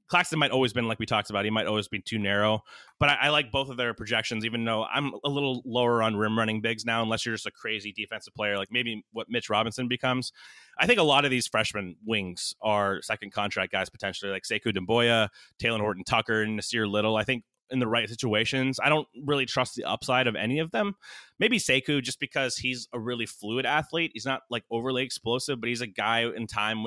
Claxton might always been like we talked about. He might always be too narrow, but I, I, like both of their projections. Even though I'm a little lower on rim running bigs now, unless you're just a crazy defensive player, like maybe what Mitch Robinson becomes. I think a lot of these freshman wings are second contract guys potentially, like Sekou Doumbouya, Talen Horton Tucker, and Nassir Little. I think in the right situations. I don't really trust the upside of any of them. Maybe Sekou just because he's a really fluid athlete. He's not like overly explosive, but he's a guy in time.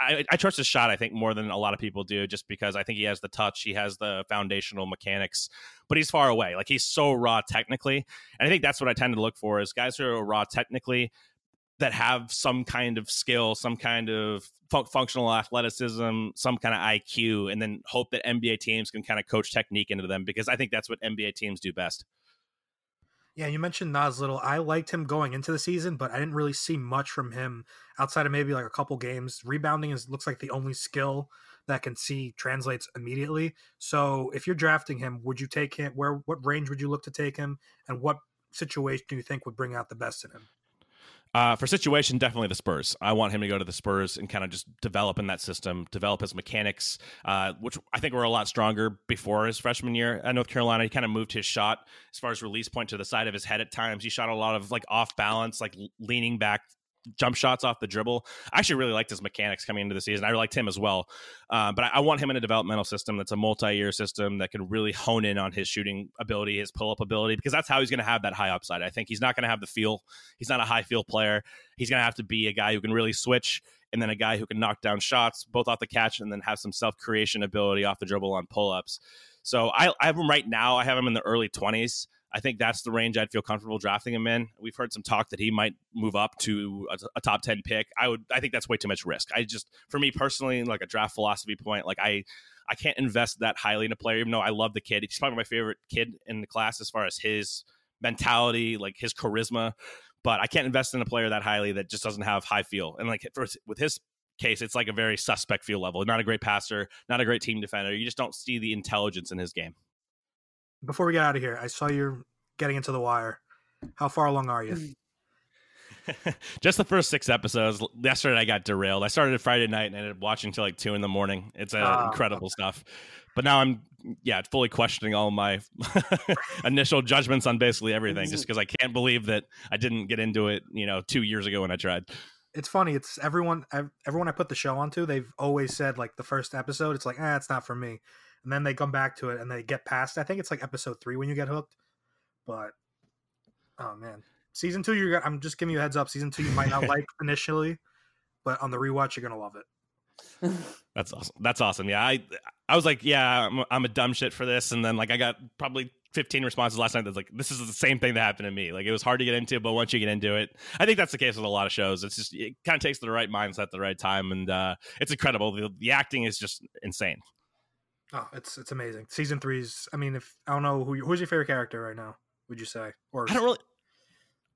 I, I, trust his shot. I think more than a lot of people do, just because I think he has the touch, he has the foundational mechanics, but he's far away. Like he's so raw technically, and I think that's what I tend to look for is guys who are raw technically that have some kind of skill, some kind of fun- functional athleticism, some kind of IQ, and then hope that NBA teams can kind of coach technique into them because I think that's what NBA teams do best. Yeah, you mentioned Nas Little. I liked him going into the season, but I didn't really see much from him outside of maybe like a couple games. Rebounding is looks like the only skill that can see translates immediately. So if you're drafting him, would you take him? Where what range would you look to take him, and what situation do you think would bring out the best in him? Uh, for situation, definitely the Spurs. I want him to go to the Spurs and kind of just develop in that system, develop his mechanics, uh, which I think were a lot stronger before his freshman year at North Carolina. He kind of moved his shot as far as release point to the side of his head at times. He shot a lot of like off balance, like leaning back jump shots off the dribble. I actually really liked his mechanics coming into the season. I liked him as well. Uh, but I, I, want him in a developmental system that's a multi-year system that can really hone in on his shooting ability, his pull-up ability, because that's how he's going to have that high upside. I think he's not going to have the feel. He's not a high feel player. He's going to have to be a guy who can really switch and then a guy who can knock down shots both off the catch and then have some self-creation ability off the dribble on pull-ups. So I, I have him right now. I have him in the early 20s. I think that's the range I'd feel comfortable drafting him in. We've heard some talk that he might move up to a, a, top 10 pick. I would I think that's way too much risk. I just for me personally, like a draft philosophy point, like I I can't invest that highly in a player, even though I love the kid. He's probably my favorite kid in the class as far as his mentality, like his charisma. But I can't invest in a player that highly that just doesn't have high feel. And like for, with his case, it's like a very suspect feel level. Not a great passer, not a great team defender. You just don't see the intelligence in his game before we get out of here, I saw you're getting into the wire. How far along are you? Just the first six episodes. Yesterday I got derailed. I started Friday night and ended up watching till like two in the morning. It's uh, uh, incredible stuff. But now I'm yeah fully questioning all my initial judgments on basically everything, just because I can't believe that I didn't get into it. You know, two years ago when I tried. It's funny. It's everyone. Everyone I put the show onto, they've always said like the first episode. It's like, ah, eh, it's not for me and then they come back to it and they get past. I think it's like episode three when you get hooked, but oh man, season two, you're. I'm just giving you a heads up. Season two, you might not like initially, but on the rewatch, you're gonna love it. That's awesome. That's awesome. Yeah, I I was like, yeah, I'm, I'm a dumb shit for this, and then like I got probably 15 responses last night that's like this is the same thing that happened to me like it was hard to get into but once you get into it i think that's the case with a lot of shows it's just it kind of takes the right mindset at the right time and uh it's incredible the, the acting is just insane Oh, it's it's amazing. Season three's. I mean, if I don't know who who's your favorite character right now, would you say? Or I don't really.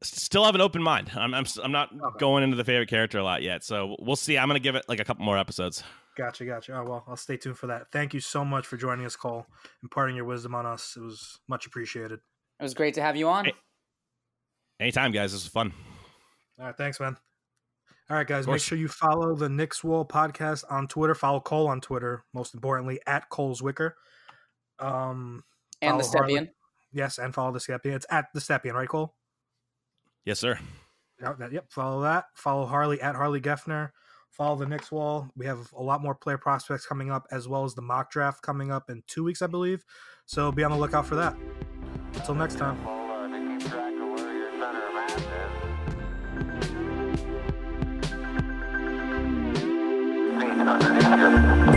Still have an open mind. I'm I'm, I'm not okay. going into the favorite character a lot yet, so we'll see. I'm gonna give it like a couple more episodes. Gotcha, gotcha. Oh well, I'll stay tuned for that. Thank you so much for joining us, Cole, imparting your wisdom on us. It was much appreciated. It was great to have you on. Hey, anytime, guys. This was fun. All right, thanks, man. All right, guys, make sure you follow the Knicks Wall podcast on Twitter. Follow Cole on Twitter, most importantly, at Cole Zwicker. Um, and the Stepien. Yes, and follow the Stepien. It's at the Stepien, right, Cole? Yes, sir. Yep, follow that. Follow Harley at Harley Geffner. Follow the Knicks Wall. We have a lot more player prospects coming up, as well as the mock draft coming up in two weeks, I believe. So be on the lookout for that. Until next time. Underneath